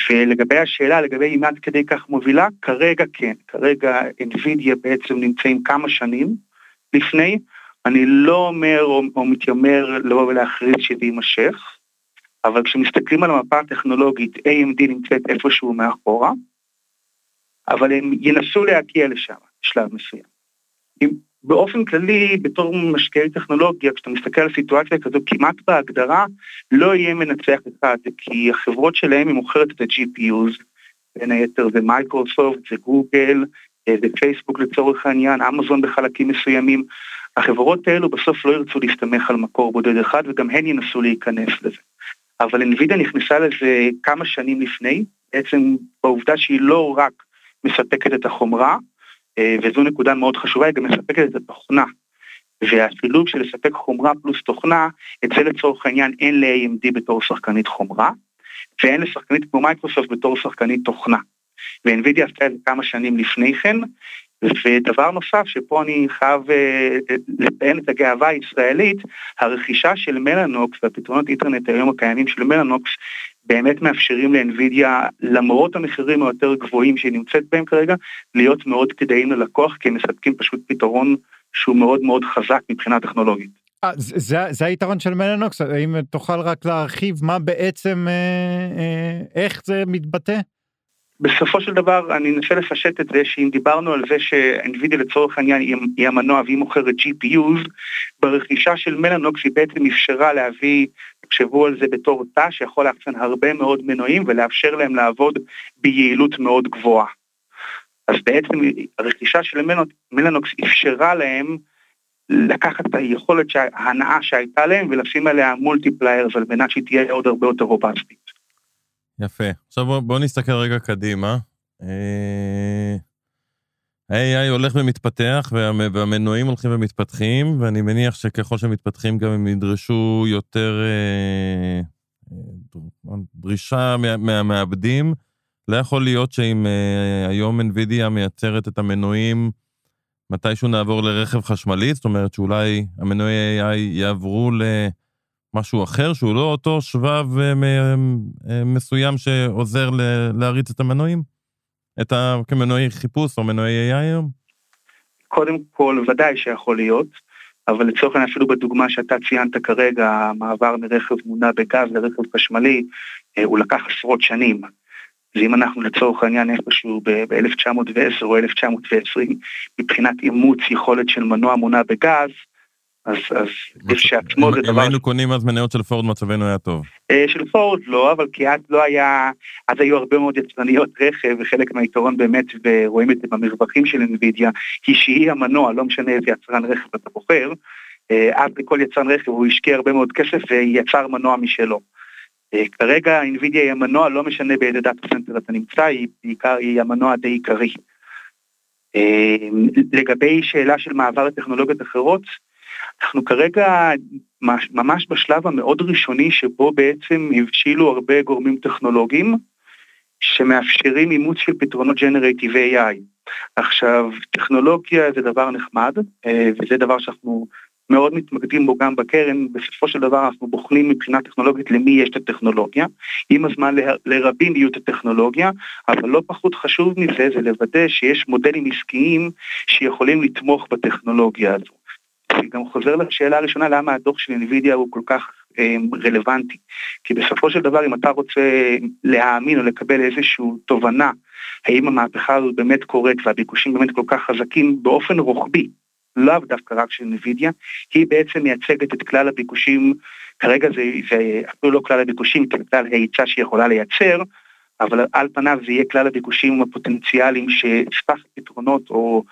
Speaker 1: ולגבי השאלה, לגבי אם עד כדי כך מובילה, כרגע כן, כרגע NVIDIA בעצם נמצאים כמה שנים לפני, אני לא אומר או, או מתיימר לבוא ולהכריז שזה יימשך, אבל כשמסתכלים על המפה הטכנולוגית, AMD נמצאת איפשהו מאחורה, אבל הם ינסו להגיע לשם, שלב מסוים. באופן כללי, בתור משקיעי טכנולוגיה, כשאתה מסתכל על סיטואציה כזו, כמעט בהגדרה לא יהיה מנצח אחד, כי החברות שלהם היא מוכרת את ה-GPUs, בין היתר זה מייקרוסופט, זה גוגל, זה פייסבוק לצורך העניין, אמזון בחלקים מסוימים. החברות האלו בסוף לא ירצו להסתמך על מקור בודד אחד, וגם הן ינסו להיכנס לזה. אבל NVIDIA נכנסה לזה כמה שנים לפני, בעצם בעובדה שהיא לא רק מספקת את החומרה, אה, וזו נקודה מאוד חשובה, היא גם מספקת את התוכנה. והשילוב של לספק חומרה פלוס תוכנה, את זה לצורך העניין אין ל-AMD בתור שחקנית חומרה, ואין לשחקנית כמו מייקרוסופט בתור שחקנית תוכנה. ו-NVIDIA עשתה את זה כמה שנים לפני כן, ודבר נוסף שפה אני חייב אה, לציין את הגאווה הישראלית, הרכישה של מלאנוקס והפתרונות אינטרנט היום הקיימים של מלאנוקס באמת מאפשרים לאנווידיה, למרות המחירים היותר גבוהים שהיא נמצאת בהם כרגע, להיות מאוד כדאיים ללקוח, כי הם מספקים פשוט פתרון שהוא מאוד מאוד חזק מבחינה טכנולוגית.
Speaker 2: 아, זה, זה היתרון של מלאנוקס, האם תוכל רק להרחיב מה בעצם, אה, אה, איך זה מתבטא?
Speaker 1: בסופו של דבר אני אנסה לפשט את זה שאם דיברנו על זה שאנווידיה לצורך העניין היא המנוע והיא מוכרת GPUs, ברכישה של מלאנוקס היא בעצם אפשרה להביא, תחשבו על זה בתור תא שיכול לאחסן הרבה מאוד מנועים ולאפשר להם לעבוד ביעילות מאוד גבוהה. אז בעצם הרכישה של מלאנוקס אפשרה להם לקחת את היכולת ההנאה שהייתה להם ולשים עליה מולטיפליירס על מנת שהיא תהיה עוד הרבה יותר רובסטית.
Speaker 3: יפה. עכשיו בואו בוא נסתכל רגע קדימה. אה, ה-AI הולך ומתפתח, והמנועים הולכים ומתפתחים, ואני מניח שככל שמתפתחים גם הם ידרשו יותר אה, אה, דרישה מהמעבדים. לא יכול להיות שאם היום NVIDIA מייצרת את המנועים, מתישהו נעבור לרכב חשמלי, זאת אומרת שאולי המנועי AI יעברו ל... משהו אחר שהוא לא אותו שבב אה, אה, מסוים שעוזר להריץ את המנועים? את ה... כמנועי חיפוש או מנועי AI היום?
Speaker 1: קודם כל, ודאי שיכול להיות, אבל לצורך העניין אפילו בדוגמה שאתה ציינת כרגע, המעבר מרכב מונע בגז לרכב חשמלי, אה, הוא לקח עשרות שנים. ואם אנחנו לצורך העניין איפשהו ב-1910 או 1920, מבחינת אימוץ יכולת של מנוע מונע בגז, אז, אז כשעצמו זה דבר...
Speaker 3: אם היינו קונים אז מניות של פורד מצבנו היה טוב.
Speaker 1: אה, של פורד לא, אבל כי אז לא היה, אז היו הרבה מאוד יצרניות רכב, וחלק מהיתרון באמת, ורואים את זה במרווחים של NVIDIA, היא שהיא המנוע, לא משנה איזה יצרן רכב אתה בוחר, אה, אז לכל יצרן רכב הוא השקיע הרבה מאוד כסף ויצר מנוע משלו. אה, כרגע NVIDIA היא המנוע, לא משנה באיזה data center אתה נמצא, היא בעיקר היא המנוע הדי עיקרי. לגבי שאלה של מעבר לטכנולוגיות אחרות, אנחנו כרגע ממש בשלב המאוד ראשוני שבו בעצם הבשילו הרבה גורמים טכנולוגיים שמאפשרים אימוץ של פתרונות ג'נרטיב AI. עכשיו, טכנולוגיה זה דבר נחמד, אה, וזה דבר שאנחנו מאוד מתמקדים בו גם בקרן, בסופו של דבר אנחנו בוחנים מבחינה טכנולוגית למי יש את הטכנולוגיה, עם הזמן לרבים יהיו את הטכנולוגיה, אבל לא פחות חשוב מזה זה לוודא שיש מודלים עסקיים שיכולים לתמוך בטכנולוגיה הזו. אני גם חוזר לשאלה הראשונה, למה הדוח של NVIDIA הוא כל כך רלוונטי. כי בסופו של דבר אם אתה רוצה להאמין או לקבל איזושהי תובנה האם המהפכה הזאת באמת קורית והביקושים באמת כל כך חזקים באופן רוחבי, לאו דווקא רק של NVIDIA, היא בעצם מייצגת את כלל הביקושים, כרגע זה, זה אפילו לא כלל הביקושים, זה כלל ההיצע שהיא יכולה לייצר, אבל על פניו זה יהיה כלל הביקושים הפוטנציאליים שספח פתרונות או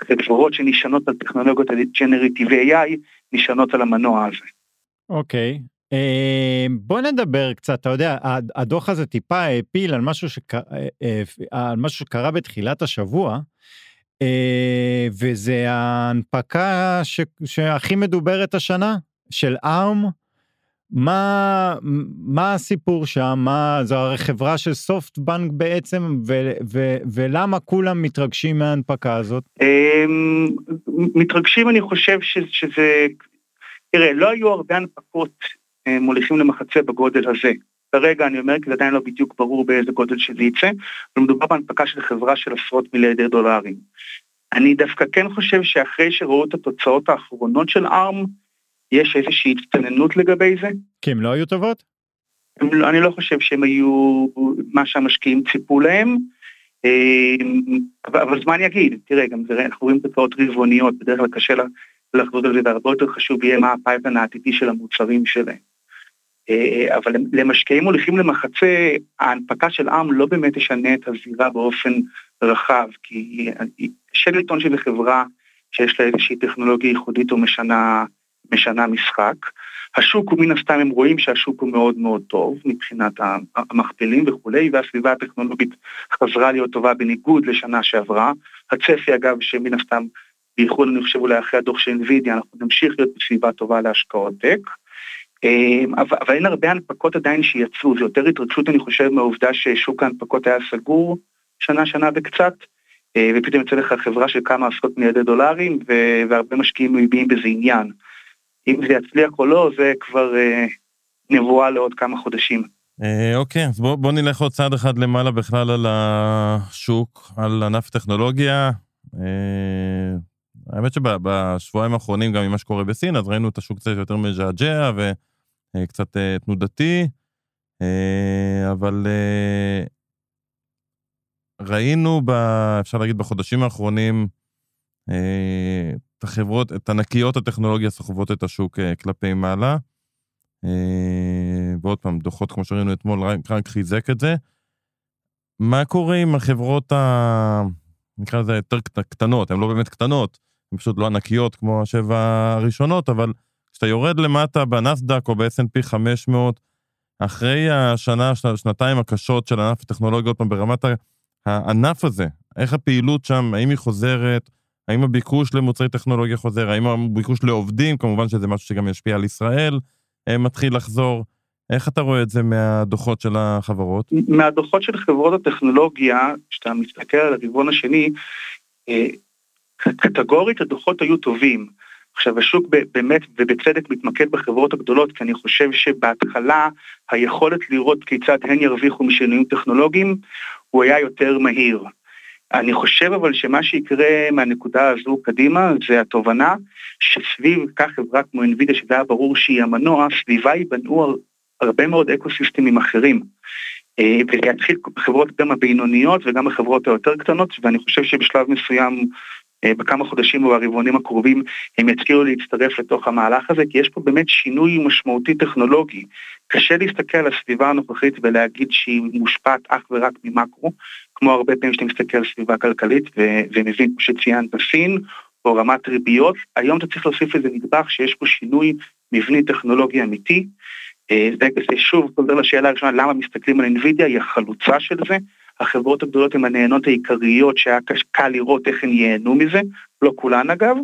Speaker 1: חברות שנשענות על טכנולוגיות ג'נריטיב AI נשענות על המנוע הזה.
Speaker 2: אוקיי. Okay. אה, בוא נדבר קצת, אתה יודע, הדוח הזה טיפה העפיל על אה, אה, על משהו שקרה בתחילת השבוע, וזה ההנפקה שהכי מדוברת השנה, של ARM. מה, מה הסיפור שם? מה, זו הרי חברה של סופטבנק בעצם, ו, ו, ולמה כולם מתרגשים מההנפקה הזאת?
Speaker 1: אמ, מתרגשים, אני חושב ש, שזה... תראה, לא היו הרבה הנפקות מוליכים למחצה בגודל הזה. כרגע אני אומר, כי זה עדיין לא בדיוק ברור באיזה גודל שזה יצא, אבל מדובר בהנפקה של חברה של עשרות מיליארדי דולרים. אני דווקא כן חושב שאחרי שראו את התוצאות האחרונות של ARM, יש איזושהי הצטננות לגבי זה.
Speaker 2: כי הן לא היו טובות?
Speaker 1: לא, אני לא חושב שהם היו מה שהמשקיעים ציפו להם, אבל, אבל זמן יגיד, תראה, גם זה, אנחנו רואים תוצאות רבעוניות, בדרך כלל קשה לחזור על זה, והרבה יותר חשוב יהיה מה הפייפן העתידי של המוצרים שלהם. אה, אבל למשקיעים מוליכים למחצה, ההנפקה של עם לא באמת תשנה את הזירה באופן רחב, כי קשה לטעון שזו חברה שיש לה איזושהי טכנולוגיה ייחודית או משנה, משנה משחק. השוק הוא מן הסתם, הם רואים שהשוק הוא מאוד מאוד טוב מבחינת המכפילים וכולי, והסביבה הטכנולוגית חזרה להיות טובה בניגוד לשנה שעברה. הצפי אגב, שמן הסתם, בייחוד אני חושב אולי אחרי הדוח של NVIDIA, אנחנו נמשיך להיות בסביבה טובה להשקעות טק. אמ, אבל, אין הרבה הנפקות עדיין שיצאו, זה יותר התרגשות אני חושב מהעובדה ששוק ההנפקות היה סגור שנה, שנה וקצת, אה, ופתאום יוצא לך חברה של כמה עשרות מיליארדי דולרים, והרבה משקיעים מביעים בזה עניין. אם זה יצליח או לא, זה כבר אה, נבואה לעוד כמה חודשים.
Speaker 3: אה, אוקיי, אז בוא, בוא נלך עוד צעד אחד למעלה בכלל על השוק, על ענף טכנולוגיה. האמת שבשבועיים האחרונים, גם ממה שקורה בסין, אז ראינו את השוק קצת יותר מזעג'ע, ו... אה, אה, תנודתי, אה, אבל ראינו, ב, אפשר להגיד, בחודשים האחרונים, את החברות, את ענקיות הטכנולוגיה סוחבות את השוק כלפי מעלה. ועוד פעם, דוחות כמו שראינו אתמול, רק חיזק את זה. מה קורה עם החברות ה... נקרא לזה יותר קטנות, הן לא באמת קטנות, הן פשוט לא ענקיות כמו השבע הראשונות, אבל כשאתה יורד למטה בנסדק או ב-S&P 500, אחרי השנה, שנתיים הקשות של ענף הטכנולוגיות, ברמת הענף הזה, איך הפעילות שם, האם היא חוזרת, האם הביקוש למוצרי טכנולוגיה חוזר, האם הביקוש לעובדים, כמובן שזה משהו שגם ישפיע על ישראל, אה, מתחיל לחזור. איך אתה רואה את זה מהדוחות של החברות?
Speaker 1: מהדוחות של חברות הטכנולוגיה, כשאתה מסתכל על הרבעון השני, אה, קטגורית הדוחות היו טובים. עכשיו השוק באמת ובצדק מתמקד בחברות הגדולות כי אני חושב שבהתחלה היכולת לראות כיצד הן ירוויחו משינויים טכנולוגיים הוא היה יותר מהיר. אני חושב אבל שמה שיקרה מהנקודה הזו קדימה זה התובנה שסביב כך חברה כמו NVIDIA שזה היה ברור שהיא המנוע, סביבה ייבנו הרבה מאוד אקוסיסטמים אחרים. אה, וזה יתחיל בחברות גם הבינוניות וגם בחברות היותר קטנות ואני חושב שבשלב מסוים בכמה חודשים או הרבעונים הקרובים הם יתחילו להצטרף לתוך המהלך הזה, כי יש פה באמת שינוי משמעותי טכנולוגי. קשה להסתכל על הסביבה הנוכחית ולהגיד שהיא מושפעת אך ורק ממקרו, כמו הרבה פעמים שאתה מסתכל על סביבה כלכלית ו- ומבין, כמו שציינת, סין, או רמת ריביות, היום אתה צריך להוסיף איזה נדבך שיש פה שינוי מבני טכנולוגי אמיתי. אה, זה שוב חוזר לשאלה הראשונה, למה מסתכלים על NVIDIA, היא החלוצה של זה, החברות הגדולות הן הנהנות העיקריות שהיה קל לראות איך הן ייהנו מזה, לא כולן אגב,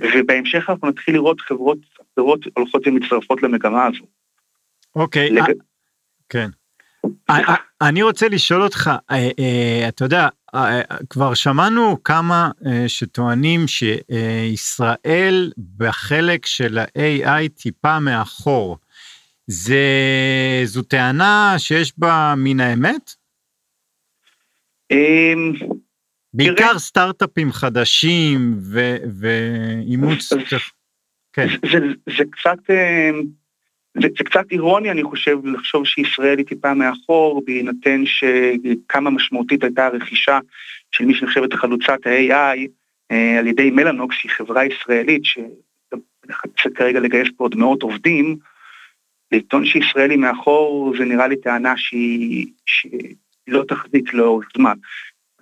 Speaker 1: ובהמשך אנחנו נתחיל לראות חברות אחרות הולכות ומצטרפות למגמה הזו.
Speaker 2: אוקיי, לג... כן. אני רוצה לשאול אותך, אה, אה, אתה יודע, אה, כבר שמענו כמה שטוענים שישראל בחלק של ה-AI טיפה מאחור. זה, זו טענה שיש בה מן האמת? אמ, בעיקר סטארט-אפים חדשים ואימוץ...
Speaker 1: כן. זה, זה קצת, אמ, זה, זה קצת אירוני, אני חושב, לחשוב שישראל היא טיפה מאחור, בהינתן שכמה משמעותית הייתה הרכישה של מי שנחשבת חלוצת ה-AI אה, על ידי מלאנוקס, שהיא חברה ישראלית שמחפשת כרגע לגייס פה עוד מאות עובדים. לטעון שישראל היא מאחור, זה נראה לי טענה שהיא, שהיא לא תחזיק לאורך זמן.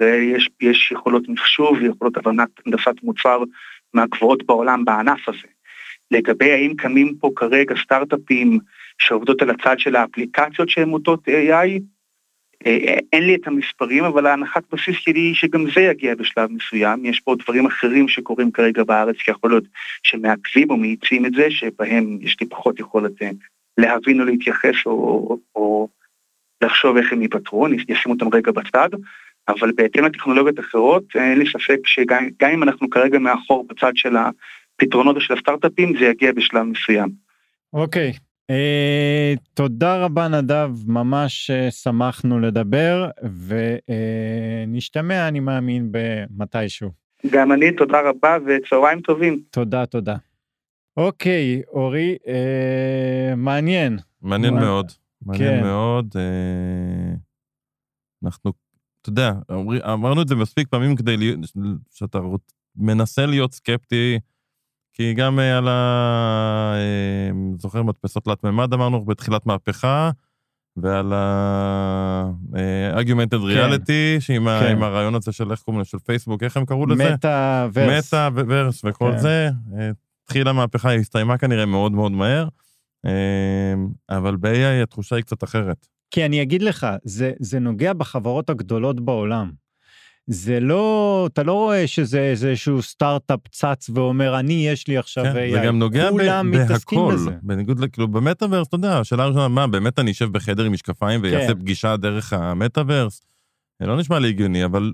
Speaker 1: ויש יש יכולות מחשוב ויכולות הבנת הנדסת מוצר מהגבוהות בעולם בענף הזה. לגבי האם קמים פה כרגע סטארט-אפים שעובדות על הצד של האפליקציות שהן מוטות AI, אה, אין לי את המספרים, אבל ההנחת בסיס שלי היא שגם זה יגיע בשלב מסוים. יש פה דברים אחרים שקורים כרגע בארץ, שיכול להיות שמעכבים או מאיצים את זה, שבהם יש לי פחות יכולת אה, להבין או להתייחס או, או לחשוב איך הם ייפתרו, אני אשים אותם רגע בצד, אבל בהתאם לטכנולוגיות אחרות, אין לי ספק שגם אם אנחנו כרגע מאחור בצד של הפתרונות של הסטארט-אפים, זה יגיע בשלב מסוים.
Speaker 2: אוקיי, okay. אה, uh, תודה רבה נדב, ממש uh, שמחנו לדבר, ונשתמע, uh, אני מאמין, במתישהו.
Speaker 1: גם אני, תודה רבה וצהריים טובים.
Speaker 2: תודה, תודה. אוקיי, אורי, uh, מעניין.
Speaker 3: מעניין מה... מאוד, מעניין כן. מאוד. Uh, אנחנו אתה יודע, אמרנו את זה מספיק פעמים כדי להיות, שאתה מנסה להיות סקפטי, כי גם אה, על ה... אה, זוכר מדפסות תלת מימד אמרנו בתחילת מהפכה, ועל ה-argumented אה, reality, כן. שעם כן. הרעיון הזה של איך קוראים לזה, של פייסבוק, איך הם קראו לזה?
Speaker 2: מטה ורס.
Speaker 3: מטה ורס וכל כן. זה. התחילה המהפכה, היא הסתיימה כנראה מאוד מאוד מהר, אבל ב-AI התחושה היא קצת אחרת.
Speaker 2: כי אני אגיד לך, זה, זה נוגע בחברות הגדולות בעולם. זה לא, אתה לא רואה שזה איזשהו סטארט-אפ צץ ואומר, אני, יש לי עכשיו
Speaker 3: כן, AI. זה גם נוגע כולם ב- מתעסקים בהכל. בזה. בניגוד, כאילו, במטאוורס, אתה יודע, השאלה הראשונה, מה, באמת אני אשב בחדר עם משקפיים ויעשה כן. פגישה דרך המטאוורס? זה לא נשמע לי הגיוני, אבל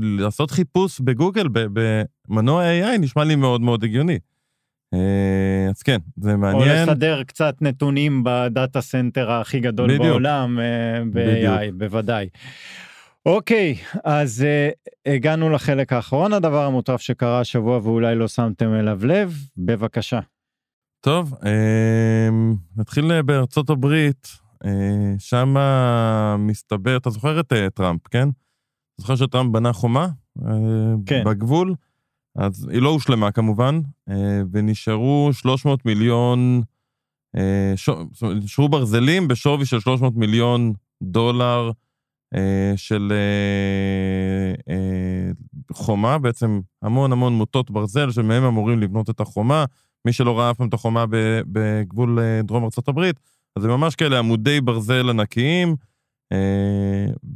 Speaker 3: לעשות חיפוש בגוגל, במנוע AI, נשמע לי מאוד מאוד הגיוני. אה, אז כן, זה מעניין.
Speaker 2: או לסדר קצת נתונים ב data center הכי גדול בדיוק. בעולם, אה, ב-AI, בוודאי. אוקיי, אז uh, הגענו לחלק האחרון, הדבר המוטרף שקרה השבוע ואולי לא שמתם אליו לב, בבקשה.
Speaker 3: טוב, אה, נתחיל בארצות הברית, אה, שם מסתבר, אתה זוכר את אה, טראמפ, כן? זוכר שטראמפ בנה חומה? אה, כן. בגבול? אז היא לא הושלמה כמובן, אה, ונשארו 300 מיליון, אה, נשארו ברזלים בשווי של 300 מיליון דולר אה, של חומה, בעצם המון המון מוטות ברזל שמהם אמורים לבנות את החומה. מי שלא ראה אף פעם את החומה בגבול דרום ארה"ב, אז זה ממש כאלה עמודי ברזל ענקיים,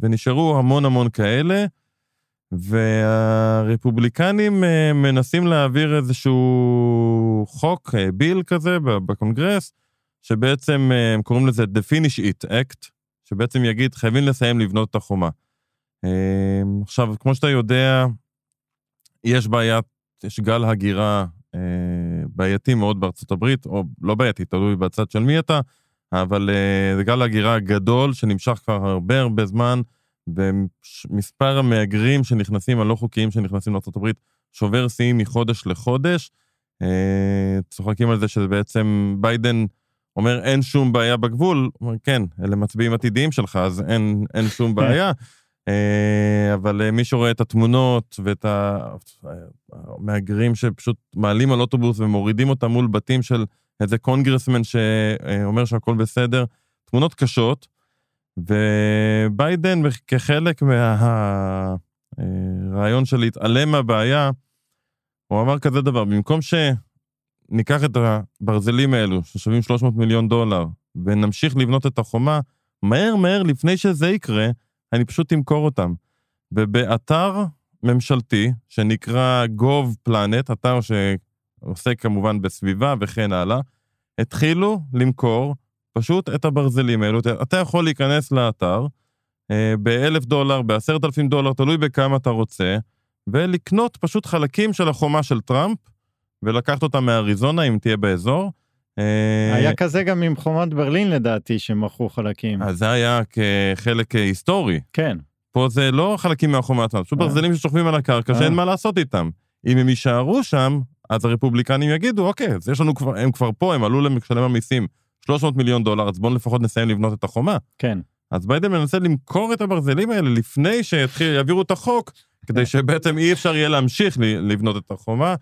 Speaker 3: ונשארו המון המון כאלה. והרפובליקנים אה, מנסים להעביר איזשהו חוק, אה, ביל כזה, בקונגרס, שבעצם אה, הם קוראים לזה The Finish It Act, שבעצם יגיד, חייבים לסיים לבנות את החומה. עכשיו, כמו שאתה יודע, יש בעיה, יש גל הגירה בעייתי מאוד בארצות הברית, או לא בעייתי, תלוי בצד של מי אתה, אבל זה גל הגירה גדול שנמשך כבר הרבה הרבה זמן. ומספר המהגרים שנכנסים, הלא חוקיים שנכנסים לארה"ב, שובר שיאים מחודש לחודש. אה, צוחקים על זה שזה בעצם, ביידן אומר אין שום בעיה בגבול, הוא אומר כן, אלה מצביעים עתידיים שלך, אז אין, אין שום בעיה. אה, אבל אה, מי שרואה את התמונות ואת המהגרים שפשוט מעלים על אוטובוס ומורידים אותם מול בתים של איזה קונגרסמן שאומר שהכל בסדר, תמונות קשות. וביידן, כחלק מהרעיון של להתעלם מהבעיה, הוא אמר כזה דבר, במקום שניקח את הברזלים האלו, ששווים 300 מיליון דולר, ונמשיך לבנות את החומה, מהר מהר לפני שזה יקרה, אני פשוט אמכור אותם. ובאתר ממשלתי, שנקרא Gov Planet, אתר שעוסק כמובן בסביבה וכן הלאה, התחילו למכור פשוט את הברזלים האלו. אתה יכול להיכנס לאתר אה, באלף דולר, בעשרת אלפים דולר, תלוי בכמה אתה רוצה, ולקנות פשוט חלקים של החומה של טראמפ, ולקחת אותה מאריזונה, אם תהיה באזור.
Speaker 2: אה, היה כזה גם עם חומת ברלין לדעתי, שמכרו חלקים.
Speaker 3: אז זה היה כחלק היסטורי.
Speaker 2: כן.
Speaker 3: פה זה לא חלקים מהחומה עצמה, פשוט אה. ברזלים ששוכבים על הקרקע שאין מה לעשות איתם. אם הם יישארו שם, אז הרפובליקנים יגידו, אוקיי, אז יש לנו כבר, הם כבר פה, הם עלו למשלם המיסים 300 מיליון דולר, אז בואו לפחות נסיים לבנות את החומה.
Speaker 2: כן.
Speaker 3: אז ביידן מנסה למכור את הברזלים האלה לפני שיעבירו את החוק, כדי כן. שבעצם אי אפשר יהיה להמשיך לבנות את החומה.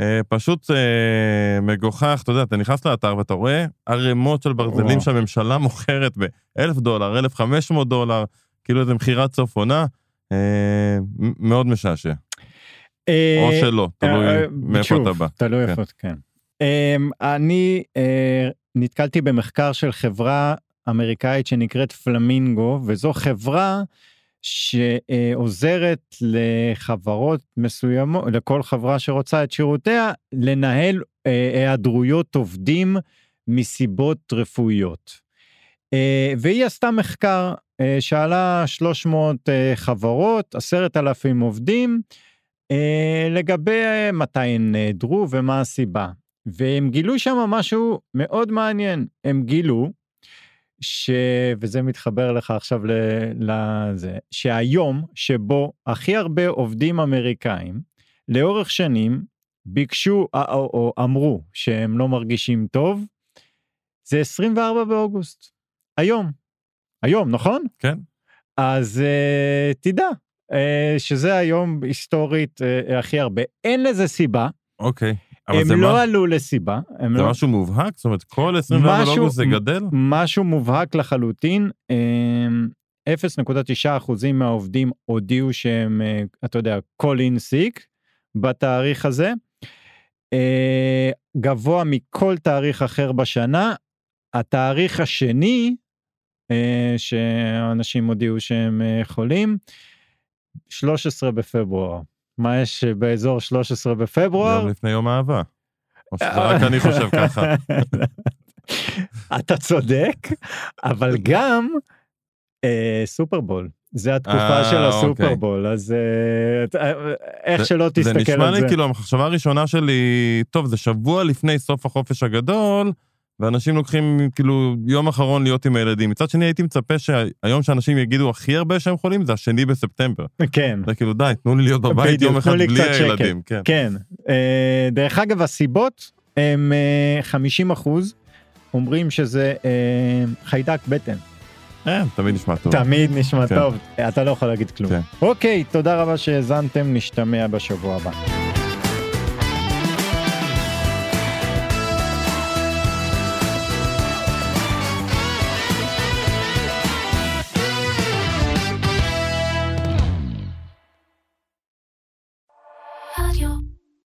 Speaker 3: אה, פשוט אה, מגוחך, אתה יודע, אתה נכנס לאתר ואתה רואה ערימות של ברזלים שהממשלה מוכרת ב-1,000 דולר, 1,500 דולר, כאילו איזה מכירת סוף עונה, אה, מאוד משעשע. או שלא, תלוי מאיפה אתה בא.
Speaker 2: תלוי כן. איפה, כן. אני נתקלתי במחקר של חברה אמריקאית שנקראת פלמינגו, וזו חברה שעוזרת לחברות מסוימות, לכל חברה שרוצה את שירותיה, לנהל אה, היעדרויות עובדים מסיבות רפואיות. אה, והיא עשתה מחקר, אה, שאלה 300 חברות, 10,000 עובדים, לגבי מתי הן נעדרו ומה הסיבה. והם גילו שם משהו מאוד מעניין, הם גילו ש... וזה מתחבר לך עכשיו לזה, שהיום שבו הכי הרבה עובדים אמריקאים, לאורך שנים, ביקשו או, או, או אמרו שהם לא מרגישים טוב, זה 24 באוגוסט. היום. היום, נכון?
Speaker 3: כן.
Speaker 2: אז uh, תדע uh, שזה היום היסטורית uh, הכי הרבה. אין לזה סיבה.
Speaker 3: אוקיי.
Speaker 2: הם לא מה... עלו לסיבה.
Speaker 3: זה
Speaker 2: לא...
Speaker 3: משהו מובהק? זאת אומרת, כל 24 באוגוסט זה גדל?
Speaker 2: משהו מובהק לחלוטין. 0.9 אמ, אחוזים מהעובדים הודיעו שהם, אה, אתה יודע, call in sick בתאריך הזה. אה, גבוה מכל תאריך אחר בשנה. התאריך השני, אה, שאנשים הודיעו שהם חולים, 13 בפברואר. מה יש באזור 13 בפברואר?
Speaker 3: יום לפני יום אהבה. או שזה רק אני חושב ככה.
Speaker 2: אתה צודק, אבל גם אה, סופרבול. זה התקופה של אוקיי. הסופרבול, אז אה, איך שלא תסתכל על זה. זה
Speaker 3: נשמע לי כאילו המחשבה הראשונה שלי, טוב, זה שבוע לפני סוף החופש הגדול, ואנשים לוקחים כאילו יום אחרון להיות עם הילדים. מצד שני הייתי מצפה שהיום שאנשים יגידו הכי הרבה שהם חולים זה השני בספטמבר.
Speaker 2: כן.
Speaker 3: זה כאילו די, תנו לי להיות בבית יום אחד בלי הילדים.
Speaker 2: כן. כן. אה, דרך אגב הסיבות הם 50 אה, אחוז אומרים שזה אה, חיידק בטן.
Speaker 3: תמיד נשמע טוב.
Speaker 2: תמיד נשמע כן. טוב, אתה לא יכול להגיד כלום. כן. אוקיי, תודה רבה שהאזנתם, נשתמע בשבוע הבא.